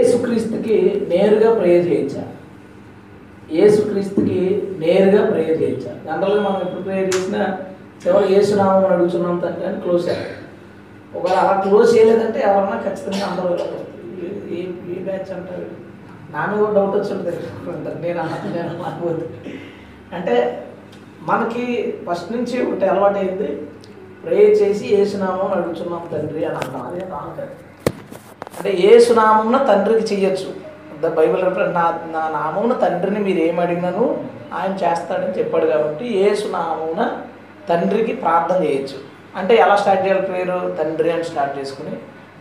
యేసుక్రీస్తుకి నేరుగా ప్రేయర్ చేయించాలి. యేసుక్రీస్తుకి నేరుగా ప్రేయర్ చేయించాలి. జనరల్గా మనం ఎప్పుడు ప్రేయర్ చేసినా ఎవరు యేసునామం అని అడుగుతున్నాం తండ్రి అని క్లోజ్ చేయాలి. ఒకవేళ అలా క్లోజ్ చేయలేదంటే ఎవరన్నా ఖచ్చితంగా అందరూ ఏ- ఏ ఏ బ్యాచ్ అంటారు? నా మీద కూడా డౌట్ వచ్చి ఉంటుంది నేను నేను అనుకోవద్దు. అంటే మనకి ఫస్ట్ నుంచి ఒకటి అలవాటు అయింది ప్రేయర్ చేసి ఏసునామం అడుగుతున్నాం తండ్రి అని అంటాం అదే రాంగ్ అంటే ఏ సునామంన తండ్రికి చెయ్యొచ్చు ద బైబిల్ రిఫరెన్స్ నా నా నామమున తండ్రిని మీరు ఏమడిగినను ఆయన చేస్తాడని చెప్పాడు కాబట్టి ఏ సునామమున తండ్రికి ప్రార్థన చేయొచ్చు. అంటే ఎలా స్టార్ట్ చేయాలి ప్రేయరు తండ్రి అని స్టార్ట్ చేసుకుని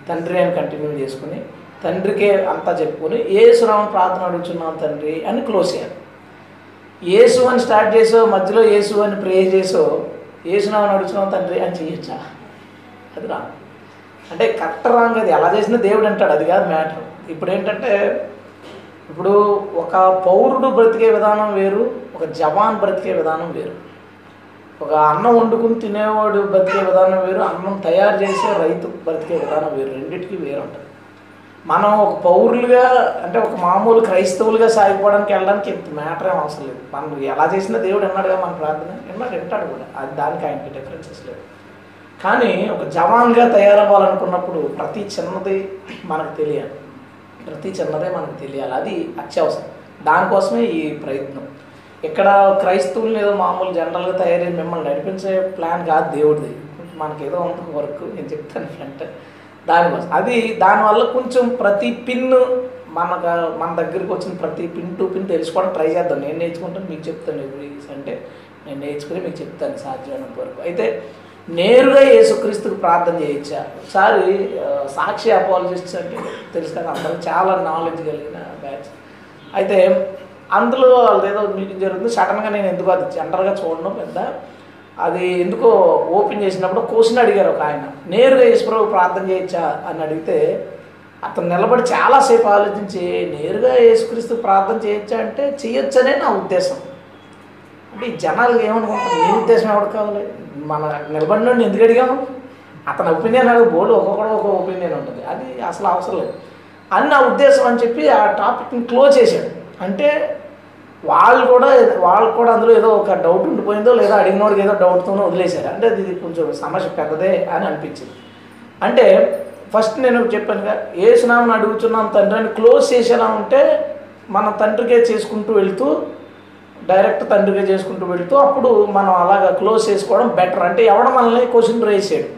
తండ్రి అని కంటిన్యూ చేసుకుని తండ్రికే అంతా చెప్పుకొని ఏసునామం ప్రార్థన అడుగుతున్నాం తండ్రి అని క్లోజ్ చేయాలి. ఏసు అని స్టార్ట్ చేసో మధ్యలో యేసు అని ప్రే చేసో ఏసునామని అడుగుతున్నాం తండ్రి అని చేయొచ్చా? అది రా అంటే కరెక్ట్ రాంగ్ అది ఎలా చేసినా దేవుడు అంటాడు అది కాదు మ్యాటర్. ఇప్పుడు ఏంటంటే ఇప్పుడు ఒక పౌరుడు బ్రతికే విధానం వేరు ఒక జవాన్ బ్రతికే విధానం వేరు. ఒక అన్నం వండుకుని తినేవాడు బ్రతికే విధానం వేరు అన్నం తయారు చేసే రైతు బ్రతికే విధానం వేరు రెండింటికి వేరు ఉంటుంది మనం ఒక పౌరులుగా అంటే ఒక మామూలు క్రైస్తవులుగా సాగిపోవడానికి వెళ్ళడానికి ఇంత మ్యాటర్ ఏం అవసరం లేదు. మనం ఎలా చేసినా దేవుడు విన్నాడుగా మన ప్రార్థన విన్నాడు వింటాడు కూడా. అది దానికి ఆయనకి డిఫరెన్సెస్ లేదు. కానీ ఒక జవాన్గా తయారవ్వాలనుకున్నప్పుడు ప్రతి చిన్నది మనకు తెలియాలి. ప్రతి చిన్నదే మనకు తెలియాలి. అది అత్యవసరం. దానికోసమే ఈ ప్రయత్నం. ఇక్కడ క్రైస్తవులు ఏదో మామూలు జనరల్గా తయారై మిమ్మల్ని నడిపించే ప్లాన్ కాదు దేవుడిది. మనకి ఏదో ఉంటుంది వర్క్. నేను చెప్తాను అంటే దానికోసం. అది దానివల్ల కొంచెం ప్రతి పిన్ మనకు మన దగ్గరికి వచ్చిన ప్రతి పిన్ టు పిన్ తెలుసుకోవడం ట్రై చేద్దాం. నేను నేర్చుకుంటాను మీకు చెప్తాను. ఎవ్రీ సండే నేను నేర్చుకుని మీకు చెప్తాను సాధ్యమైనంత వరకు. అయితే నేరుగా యేసుక్రీస్తుకు ప్రార్థన చేయొచ్చా ఒకసారి సాక్షి అపాలజిస్ట్ అంటే తెలుసు కదా అందరూ చాలా నాలెడ్జ్ కలిగిన బ్యాచ్ అయితే అందులో వాళ్ళది ఏదో మీటింగ్ జరుగుతుంది. సడన్గా నేను ఎందుకు అది జనరల్గా చూడను పెద్ద. అది ఎందుకో ఓపెన్ చేసినప్పుడు క్వశ్చన్ అడిగారు ఒక ఆయన. నేరుగా యేసుప్రభు ప్రార్థన చేయొచ్చా అని అడిగితే అతను నిలబడి చాలాసేపు ఆలోచించి నేరుగా యేసుక్రీస్తు ప్రార్థన చేయొచ్చా అంటే చేయొచ్చనే నా ఉద్దేశం. అంటే ఈ జనాలు ఏమనుకుంటారు నీ ఉద్దేశం ఎవరు కావాలి? మన నిలబడిన ఎందుకు అడిగాము? అతని ఒపీనియన్ అడుగు బోర్డు ఒక్కొక్కడు ఒక ఒపీనియన్ ఉంటుంది. అది అసలు అవసరం లేదు. అని నా ఉద్దేశం అని చెప్పి ఆ టాపిక్ని క్లోజ్ చేశాడు. అంటే వాళ్ళు కూడా వాళ్ళు కూడా అందులో ఏదో ఒక డౌట్ ఉండిపోయిందో లేదా అడిగినోడికి ఏదో డౌట్తోనో వదిలేశారు. అంటే అది కొంచెం సమస్య పెద్దదే అని అనిపించింది. అంటే ఫస్ట్ నేను చెప్పాను కదా ఏసునామని అడుగుతున్నాం తండ్రి అని క్లోజ్ చేసేలా ఉంటే మన తండ్రికే చేసుకుంటూ వెళుతూ డైరెక్ట్ తండ్రిగా చేసుకుంటూ వెళుతూ అప్పుడు మనం అలాగా క్లోజ్ చేసుకోవడం బెటర్. అంటే ఎవడ మనల్ని క్వశ్చన్ రేస్ చేయడు.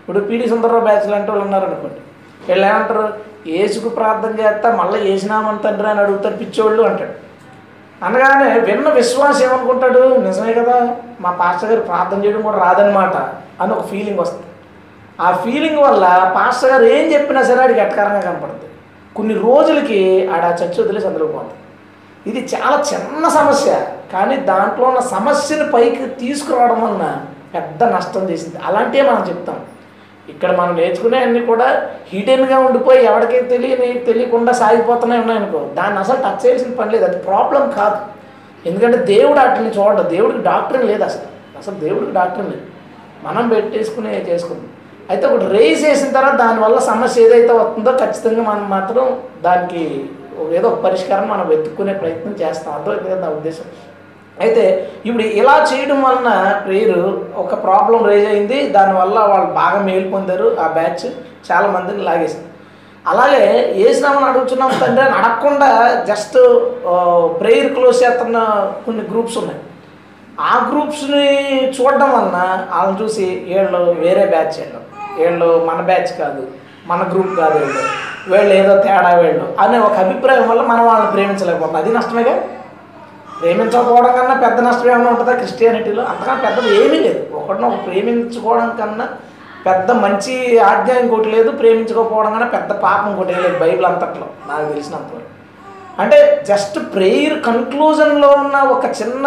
ఇప్పుడు పీడి సుందరరావు బ్యాచ్లు అంటే వాళ్ళు ఉన్నారనుకోండి వీళ్ళు ఏమంటారు? ఏసుకు ప్రార్థన చేస్తా మళ్ళీ ఏసినామని తండ్రి అని అడుగుతారు పిచ్చోళ్ళు అంటాడు. అనగానే విన్న విశ్వాసం ఏమనుకుంటాడు? నిజమే కదా మా పాస్టర్ గారు ప్రార్థన చేయడం కూడా రాదనమాట అని ఒక ఫీలింగ్ వస్తుంది. ఆ ఫీలింగ్ వల్ల పాస్టర్ గారు ఏం చెప్పినా సరే ఆడికి అటకారంగా కనపడుతుంది కొన్ని రోజులకి ఆడ ఆ చర్చ వదిలేసి అందులో పోతుంది ఇది చాలా చిన్న సమస్య కానీ దాంట్లో ఉన్న సమస్యను పైకి తీసుకురావడం వలన పెద్ద నష్టం చేసింది. అలాంటివే మనం చెప్తాం. ఇక్కడ మనం నేర్చుకునే అన్ని కూడా హిడెన్గా ఉండిపోయి ఎవరికీ తెలియని తెలియకుండా సాగిపోతున్నాయి ఉన్నాయనుకో దాన్ని అసలు టచ్ చేయాల్సిన పని లేదు. అది ప్రాబ్లం కాదు. ఎందుకంటే దేవుడు వాటిని చూడడం. దేవుడికి డాక్టరీన్ లేదు అసలు. అసలు దేవుడికి డాక్టర్ లేదు. మనం పెట్టేసుకునే చేసుకుందాం అయితే ఒకటి రేస్ చేసిన తర్వాత దానివల్ల సమస్య ఏదైతే వస్తుందో ఖచ్చితంగా మనం మాత్రం దానికి ఏదో ఒక పరిష్కారం మనం వెతుక్కునే ప్రయత్నం చేస్తాం. అర్థమైంది కదా నా ఉద్దేశం? అయితే ఇప్పుడు ఇలా చేయడం వలన ప్రేయర్ ఒక ప్రాబ్లం రేజ్ అయింది. దానివల్ల వాళ్ళు బాగా మేలు పొందారు ఆ బ్యాచ్ చాలా మందిని లాగేసింది. అలాగే ఏ అడుగుతున్నాం తండ్రి అని అడగకుండా జస్ట్ ప్రేయర్ క్లోజ్ చేస్తున్న కొన్ని గ్రూప్స్ ఉన్నాయి. ఆ గ్రూప్స్ని చూడడం వలన వాళ్ళని చూసి వీళ్ళు వేరే బ్యాచ్ వీళ్ళు. వీళ్ళు మన బ్యాచ్ కాదు మన గ్రూప్ కాదు వీళ్ళు. వీళ్ళు ఏదో తేడా వీళ్ళు అనే ఒక అభిప్రాయం వల్ల మనం వాళ్ళని ప్రేమించలేకపోతున్నాం. అది నష్టమేగా? ప్రేమించకపోవడం కన్నా పెద్ద నష్టం ఏమైనా ఉంటుందా క్రిస్టియానిటీలో? అంతకన్నా పెద్దది ఏమీ లేదు. ఒకటిన ఒక ప్రేమించుకోవడం కన్నా పెద్ద మంచి ఆజ్ఞ ఇంకోటి లేదు ప్రేమించకపోవడం కన్నా పెద్ద పాపం ఇంకోటి లేదు బైబిల్ అంతట్లో నాకు తెలిసినంతవరకు. అంటే జస్ట్ ప్రేయర్ కన్క్లూజన్లో ఉన్న ఒక చిన్న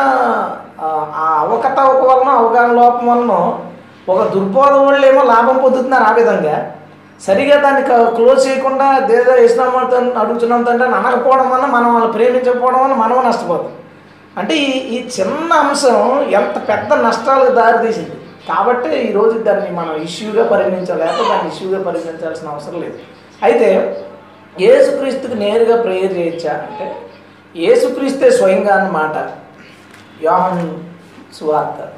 అవకతవక వలన అవగాహన లోపం వలన ఒక దుర్బోధ వాళ్ళు ఏమో లాభం పొందుతున్నారు ఆ విధంగా. సరిగా దాన్ని క- క్లోజ్ చేయకుండా దేదో వేసినామో అడుగుతున్నాం తండ్రి అని అనకపోవడం వల్ల మనం వాళ్ళు ప్రేమించకపోవడం వల్ల మనం నష్టపోతాం. అంటే ఈ ఈ చిన్న అంశం ఎంత పెద్ద నష్టాలకు దారితీసింది. కాబట్టి ఈరోజు దాన్ని మనం ఇష్యూగా పరిగణించాలి లేకపోతే దాన్ని ఇష్యూగా పరిగణించాల్సిన అవసరం లేదు. అయితే ఏసుక్రీస్తుకి నేరుగా ప్రేయర్ చేయొచ్చా అంటే ఏసుక్రీస్తే స్వయంగా అన్నమాట యోహన్ సువార్త.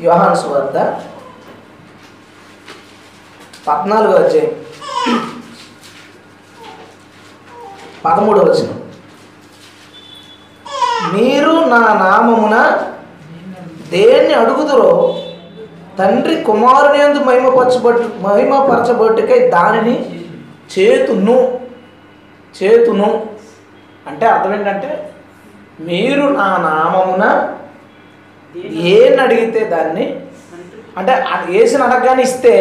యోహన్ సువార్త. పద్నాలుగో అధ్యాయం. పదమూడవ వచనం. మీరు నా నామమున దేన్ని అడుగుదురో తండ్రి కుమారుని ఎందు మహిమపరచబట్టు మహిమపరచబట్టుకై దానిని చేతును. చేతును. అంటే అర్థం ఏంటంటే మీరు నా నామమున ఏని అడిగితే దాన్ని అంటే వేసిన అడగగానే ఇస్తే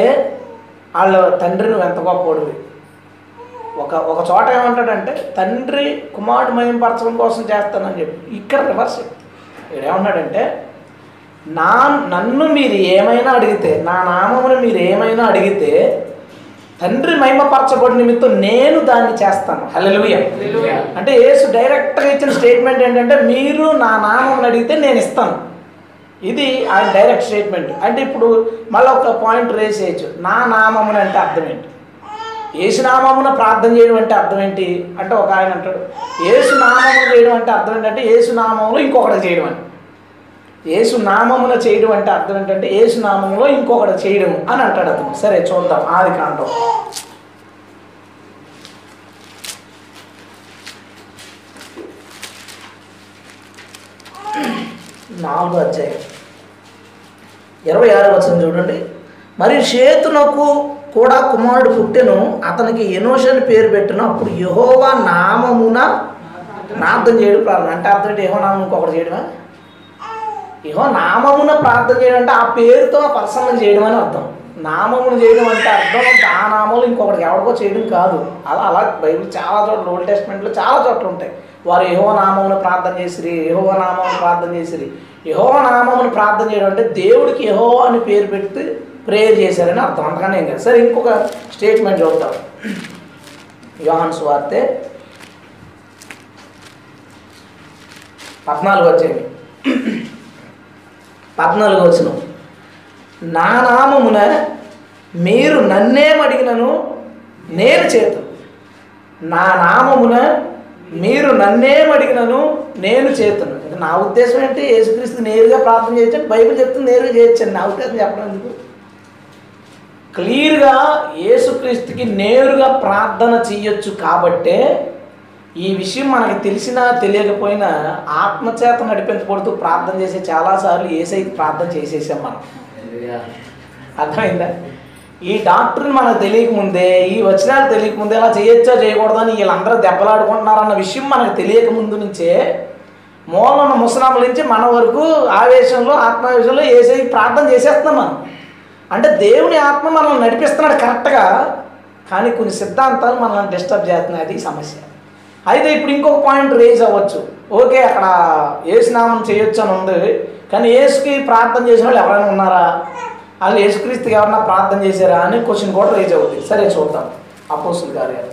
వాళ్ళ తండ్రి నువ్వు ఎంత గొప్పవాడివి ఒక ఒక చోట ఏమంటాడంటే తండ్రి కుమారుడు మహిమపరచడం కోసం చేస్తానని చెప్పి. ఇక్కడ రివర్స్ ఇక్కడ ఏమన్నాడంటే నా నన్ను మీరు ఏమైనా అడిగితే నా నామమును మీరు ఏమైనా అడిగితే తండ్రి మహిమపరచబడి నిమిత్తం నేను దాన్ని చేస్తాను. హల్లెలూయా అంటే యేసు డైరెక్ట్గా ఇచ్చిన స్టేట్మెంట్ ఏంటంటే మీరు నా నామం అడిగితే నేను ఇస్తాను. ఇది ఆయన డైరెక్ట్ స్టేట్మెంట్ అంటే ఇప్పుడు మళ్ళీ ఒక పాయింట్ రేస్ చేయొచ్చు. నా నామమున అంటే అర్థం ఏంటి? ఏసునామమున ప్రార్థన చేయడం అంటే అర్థం ఏంటి? అంటే ఒక ఆయన అంటాడు ఏసునామమున చేయడం అంటే అర్థం ఏంటంటే ఏసునామంలో ఇంకొకటి చేయడం అని. ఏసు నామమున చేయడం అంటే అర్థం ఏంటంటే ఏసునామంలో ఇంకొకటి చేయడం అని అంటాడు అతను. సరే చూద్దాం. ఆది కాండం. నాలుగో అధ్యాయం. ఇరవై ఆరు వచ్చిన చూడండి. మరి చేతునకు కూడా కుమారుడు పుట్టెను అతనికి ఎనోష్ అని పేరు పెట్టిన అప్పుడు యహోవా నామమున ప్రార్థన చేయడం. ప్రార్థన అంటే అర్థం ఏంటి? యహో నామం ఇంకొకటి చేయడమా? యహో నామమున ప్రార్థన చేయడం అంటే ఆ పేరుతో ఆ పర్సనల్ చేయడం అని అర్థం. నామమును చేయడం అంటే అర్థం ఆ నామంలో ఇంకొకటి ఎవరికో చేయడం కాదు. అలా అలా బైబిల్ చాలా చోట్ల ఓల్డ్ టెస్ట్మెంట్లో చాలా చోట్ల ఉంటాయి. వారు యహో నామమును ప్రార్థన చేసిరి యహో నామమును ప్రార్థన చేసిరి. యహో నామమును ప్రార్థన చేయడం అంటే దేవుడికి యహో అని పేరు పెట్టి ప్రేయర్ చేశారని అర్థం. అంతకనే ఏం కాదు. సరే ఇంకొక స్టేట్మెంట్ చూద్దాం యోహాన్ సువార్తె పద్నాలుగు వచ్చేవి పద్నాలుగు వచ్చిన నా నామమున మీరు నన్నేమడిగినను నేను చేతు. నా నామమున మీరు నన్నేమడిగినను నేను చేతును. నా ఉద్దేశం ఏంటి? యేసుక్రీస్తు నేరుగా ప్రార్థన చేయొచ్చు బైబిల్ చెప్తుంది నేరుగా చేయొచ్చండి నా ఉద్దేశం చెప్పడం ఎందుకు? క్లియర్గా యేసుక్రీస్తుకి నేరుగా ప్రార్థన చెయ్యొచ్చు కాబట్టే ఈ విషయం మనకి తెలిసినా తెలియకపోయినా ఆత్మచేత నడిపించబడుతూ ప్రార్థన చేసే చాలాసార్లు ఏసైకి ప్రార్థన చేసేసాం మనం. అర్థమైందా? ఈ డాక్టర్ని మనకు తెలియకముందే ఈ వచనాలు తెలియకముందే అలా చేయొచ్చా చేయకూడదని వీళ్ళందరూ దెబ్బలాడుకుంటున్నారన్న విషయం మనకు తెలియక ముందు నుంచే మూలన్న ముసలాముల నుంచి మన వరకు ఆవేశంలో ఆత్మావేశంలో వేసే ప్రార్థన చేసేస్తున్నాం మనం. అంటే దేవుని ఆత్మ మనల్ని నడిపిస్తున్నాడు కరెక్ట్గా కానీ కొన్ని సిద్ధాంతాలు మనల్ని డిస్టర్బ్ చేస్తున్నాయి. అది సమస్య. అయితే ఇప్పుడు ఇంకొక పాయింట్ రేజ్ అవ్వచ్చు. ఓకే అక్కడ ఏసునామం చేయొచ్చు అని ఉంది కానీ ఏసుకి ప్రార్థన చేసిన వాళ్ళు ఎవరైనా ఉన్నారా? వాళ్ళు యేసుక్రీస్తు ఎవరన్నా ప్రార్థన చేశారా అని క్వశ్చన్ కూడా రేజ్ అవుతుంది సరే చూద్దాం. అపోసులు కార్యాలు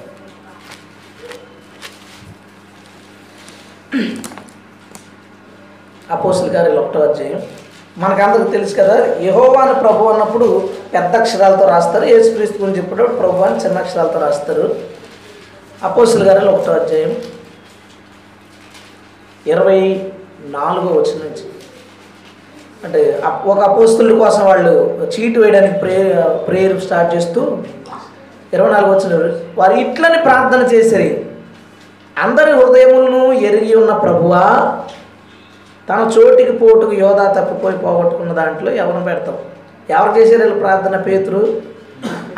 అపోసుల గారి ఒకటో అధ్యాయం. మనకందరికి తెలుసు కదా యహోవాని ప్రభు అన్నప్పుడు పెద్ద అక్షరాలతో రాస్తారు. యేసుక్రీస్తు గురించి చెప్పేటప్పుడు ప్రభు అని చిన్న అక్షరాలతో రాస్తారు. అపోసుల గారిలో ఒకటో అధ్యాయం. ఇరవై నాలుగో వచ్చిన నుంచి. అంటే ఒక అపోస్తుల కోసం వాళ్ళు చీటు వేయడానికి ప్రేయర్ ప్రేయర్ స్టార్ట్ చేస్తూ ఇరవై నాలుగు వచ్చిన వారు ఇట్లని ప్రార్థన చేసిరి. అందరి హృదయములను ఎరిగి ఉన్న ప్రభువా తన చోటికి పోటుకు యోధా తప్పిపోయి పోగొట్టుకున్న దాంట్లో ఎవరిని పెడతాం ఎవరు చేశారు వీళ్ళు ప్రార్థన? పేతురు.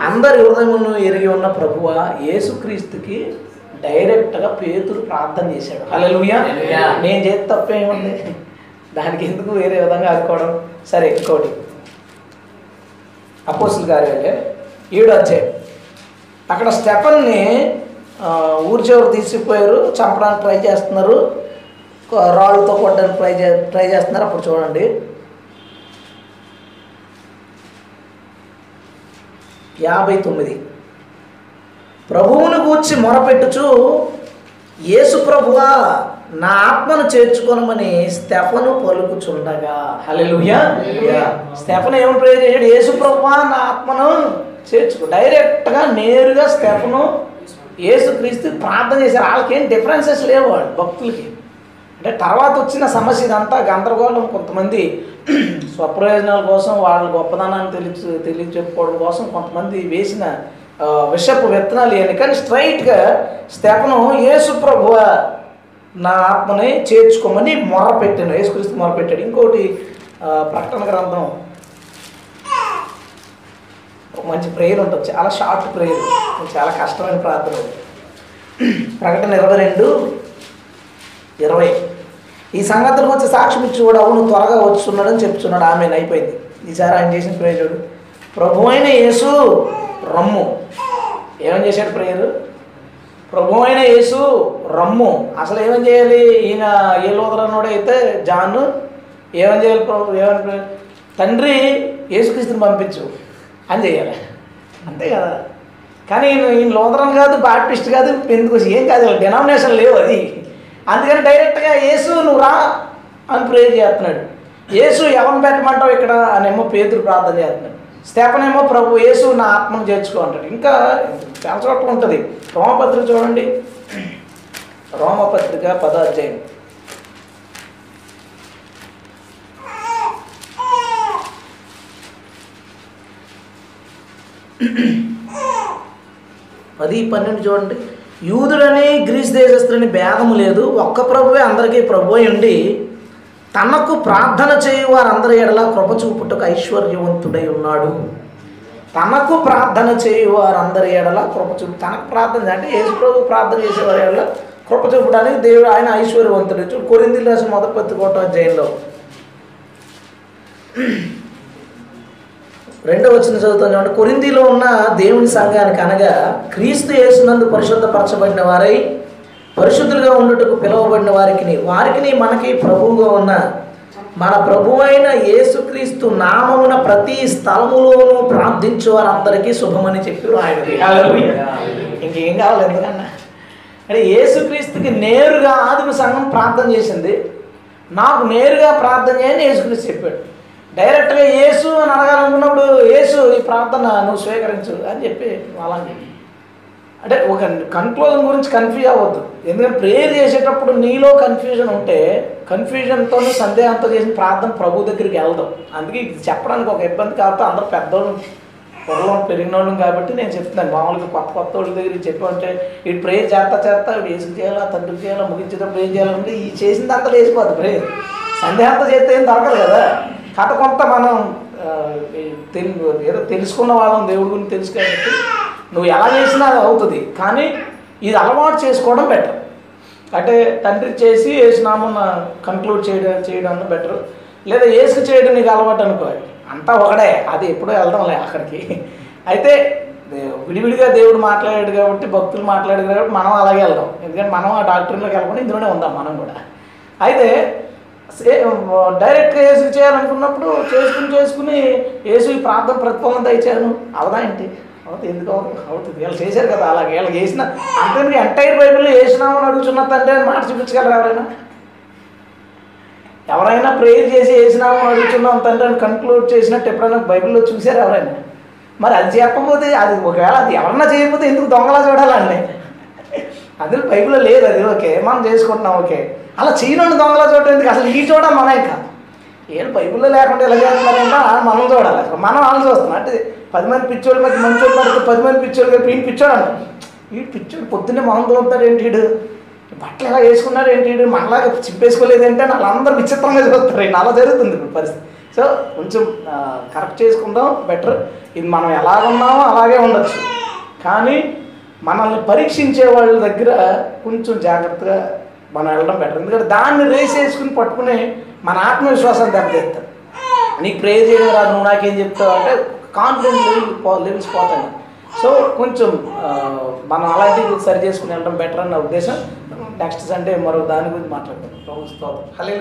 అందరి హృదయములను ఎరిగి ఉన్న ప్రభువ యేసుక్రీస్తుకి డైరెక్ట్గా పేతురు ప్రార్థన చేశాడు. హల్లెలూయా. నేను చేతి తప్పేముంది? దానికి ఎందుకు వేరే విధంగా అనుకోవడం సరే ఇంకోటి. అపోసులు గారు వెళ్ళే ఈడు వచ్చాయి అక్కడ స్టెఫన్ని ఆ, ఊరి చివరు తీసుకుపోయారు చంపడానికి ట్రై చేస్తున్నారు. రాళ్ళతో కొట్టడానికి ట్రై చే ట్రై చేస్తున్నారు. అప్పుడు చూడండి. యాభై తొమ్మిది. ప్రభువును గూర్చి మొరపెట్టుచు యేసు ప్రభువా నా ఆత్మను చేర్చుకొనమని స్టెఫను పలుకుచుండగా. హల్లెలూయా. స్టెఫన్ ఏమని ప్రేర్ చేశాడు? యేసు ప్రభువా నా ఆత్మను చేర్చుకో. డైరెక్ట్గా నేరుగా స్టెప్ను యేసుక్రీస్తు ప్రార్థన చేశారు. వాళ్ళకేం డిఫరెన్సెస్ లేవు వాళ్ళు భక్తులకి. అంటే తర్వాత వచ్చిన సమస్య ఇదంతా గందరగోళం. కొంతమంది స్వప్రయోజనాల కోసం వాళ్ళ గొప్పదనాన్ని తెలియ తెలియచెప్పుకోవడం కోసం కొంతమంది వేసిన విషపు విత్తనాలు ఇవన్నీ. కానీ స్ట్రైట్గా స్టెపను యేసు ప్రభువ నా ఆత్మని చేర్చుకోమని మొర పెట్టాను యేసుక్రీస్తు మొర పెట్టాడు ఇంకోటి ప్రకటన గ్రంథం. ఒక మంచి ప్రేయర్ ఉంటుంది. చాలా షార్ట్ ప్రేయర్ చాలా కష్టమైన ప్రార్థన ప్రకటన ఇరవై రెండు ఇరవై. ఈ సంగతుల గురించి సాక్ష్యం ఇచ్చి కూడా అవును త్వరగా వచ్చున్నాడని చెప్తున్నాడు. ఆమె అయిపోయింది. ఈసారి ఆయన చేసిన ప్రేయర్ చూడు. ప్రభు అయిన యేసు రమ్ము. ఏమని చేశాడు ప్రేయరు ప్రభు అయిన యేసు రమ్ము. అసలు ఏమని చేయాలి? ఈయన ఏ లోదరన్నోడైతే జాన్. ఏమని చేయాలి ప్రభు? ఏమని తండ్రి యేసుక్రీస్తుని పంపించు. అని చేయాలి. అంతే కదా. కానీ ఈయన ఈయన కాదు బాప్టిస్ట్ కాదు ఎందుకు ఏం కాదు. డినామినేషన్ లేవు అది. అందుకని డైరెక్ట్గా యేసు నువ్వు రా అని ప్రే చేస్తున్నాడు. యేసు ఎవరిని పెట్టమంటావు ఇక్కడ? అనేమో పేదరు ప్రార్థన చేస్తున్నాడు. స్టెఫన్ ప్రభు యేసు నా ఆత్మను చేర్చుకో అంటాడు. ఇంకా చాలా చోట్ల ఉంటుంది. రోమపత్రిక చూడండి. రోమపత్రిక పదాధ్యాయం. పది పన్నెండు చూడండి. యూదుడని గ్రీస్ దేశస్తులని భేదము లేదు. ఒక్క ప్రభువే అందరికీ ప్రభు ఉండి తనకు ప్రార్థన చేయు వారందరి ఎడలా కృప చూపుటకు ఐశ్వర్యవంతుడై ఉన్నాడు. తనకు ప్రార్థన చేయు వారందరి ఎడల కృప చూపు. తనకు ప్రార్థన అంటే యేసు ప్రభు ప్రార్థన చేసేవారి ఎడల కృప చూపడానికి దేవుడు ఆయన ఐశ్వర్యవంతుడు. చూడు కొరింది రాసి మొదటి పత్రికోట జైల్లో రెండో వచ్చిన చదువుతాం చూడండి కొరిందిలో ఉన్న దేవుని సంఘానికి అనగా క్రీస్తు యేసునందు పరిశుద్ధపరచబడిన వారై పరిశుద్ధులుగా ఉండుటకు పిలువబడిన వారికి వారికి మనకి ప్రభువుగా ఉన్న మన ప్రభు అయిన యేసుక్రీస్తు నామమున ప్రతి స్థలములోనూ ప్రార్థించు వారందరికీ శుభమని చెప్పి రాయడు ఇంకేం కావాలి ఎందుకన్నా? అంటే యేసుక్రీస్తుకి నేరుగా ఆదిమ సంఘం ప్రార్థన చేసింది. నాకు నేరుగా ప్రార్థన చేయని యేసుక్రీస్తు చెప్పాడు. డైరెక్ట్గా యేసు అని అడగాలనుకున్నప్పుడు యేసు ఈ ప్రార్థన నువ్వు స్వీకరించు అని చెప్పి అలాగే అంటే ఒక కన్క్లూజన్ గురించి కన్ఫ్యూజ్ అవ్వద్దు. ఎందుకంటే ప్రేయర్ చేసేటప్పుడు నీలో కన్ఫ్యూజన్ ఉంటే కన్ఫ్యూజన్తో సందేహంతో చేసిన ప్రార్థన ప్రభు దగ్గరికి వెళ్దాం. అందుకే ఇది చెప్పడానికి ఒక ఇబ్బంది కాబట్టి అందరూ పెద్దోళ్ళు పొరలో పెరిగిన వాళ్ళం కాబట్టి నేను చెప్తున్నాను. మామూలుగా కొత్త కొత్త వాళ్ళ దగ్గర చెప్పంటే ఈ ప్రేయర్ చేస్తా చేస్తా వీడు వేసుకు చేయాలా తండ్రి చేయాలా ముగించేటప్పుడు ఏం చేయాలంటే ఈ చేసిందంతా లేచిపోద్ది ప్రేయర్ సందేహంతో చేస్తే ఏం దొరకదు కదా. కథ కొంత మనం తెలి ఏదో తెలుసుకున్న వాళ్ళం దేవుడి గురించి తెలుసు కాబట్టి నువ్వు ఎలా చేసినా అది అవుతుంది. కానీ ఇది అలవాటు చేసుకోవడం బెటర్ అంటే తండ్రి చేసి ఏసునామన్న కంక్లూడ్ చేయడం చేయడం బెటర్ లేదా ఏసు చేయడం నీకు అలవాటు అనుకో. అంతా ఒకడే అది ఎప్పుడో వెళ్దాంలే అక్కడికి. అయితే విడివిడిగా దేవుడు మాట్లాడాడు కాబట్టి భక్తులు మాట్లాడారు కాబట్టి మనం అలాగే వెళ్దాం. ఎందుకంటే మనం ఆ డాక్టర్లోకి వెళ్ళకుండా ఇందులోనే ఉందాం మనం కూడా. అయితే సే- డైరెక్ట్గా ఏసు చేయాలనుకున్నప్పుడు చేసుకుని చేసుకుని ఏసు ఈ ప్రార్థన ప్రతిఫలం దయచేయను. అవదా ఏంటి? అవుతుంది ఎందుకు అవుతుంది అవుతుంది వీళ్ళు చేశారు కదా అలాగే వీళ్ళకి వేసిన అంటే ఎంటైర్ బైబిల్లో వేసినామని అడుగుతున్న తండ్రి అని మాట చూపించగలరు ఎవరైనా? ఎవరైనా ప్రేయర్ చేసి వేసినామని అడుగుతున్నాం తండ్రి అని కన్క్లూడ్ చేసినట్టు ఎప్పుడైనా బైబిల్లో చూశారు ఎవరైనా? మరి అది చెప్పకపోతే అది ఒకవేళ అది ఎవరన్నా చేయకపోతే ఎందుకు దొంగలా చూడాలండి? అది బైబిల్లో లేదు అది ఓకే మనం చేసుకుంటున్నాం ఓకే. అలా చేయనుండి దొంగలా చూడటం ఎందుకు? అసలు ఈ చూడ మనం ఇంకా ఏం బైబిల్లో లేకుండా ఎలా చేస్తున్నారంటే మనం చూడాలి. మనం వాళ్ళని చూస్తున్నాం. అంటే పది మంది పిచ్చోళ్ళ మధ్య మంచోళ్ళు పడితే పది మంది పిచ్చోళ్ళు కలిపి ఈయన పిచ్చోడు అంటాం ఈ పిచ్చోడు పొద్దున్నే మామూలు అవుతాడు ఏంటి వీడు బట్టలు ఎలా వేసుకున్నాడు ఏంటి వీడు మనలాగా చింపేసుకోలేదు అంటే వాళ్ళందరూ విచిత్రంగా చూస్తారు. ఈయన అలా జరుగుతుంది ఇప్పుడు పరిస్థితి. సో కొంచెం కరెక్ట్ చేసుకుందాం బెటర్ ఇది మనం ఎలా ఉన్నామో అలాగే ఉండొచ్చు. కానీ మనల్ని పరీక్షించే వాళ్ళ దగ్గర కొంచెం జాగ్రత్తగా మనం వెళ్ళడం బెటర్ ఎందుకంటే దాన్ని రేస్ వేసుకుని పట్టుకుని మన ఆత్మవిశ్వాసాన్ని దెబ్బతీస్తాం నీకు ప్రేజ్ చేయడం రాదు నువ్వు నాకేం చెప్తావు అంటే కాన్ఫిడెంట్ లెవెల్ పో లెవెల్స్ పోతాయి. సో కొంచెం మనం అలాంటివి సరి చేసుకుని వెళ్ళడం బెటర్ అన్న ఉద్దేశం. నెక్స్ట్ సండే మరో దాని గురించి మాట్లాడతాం. హలో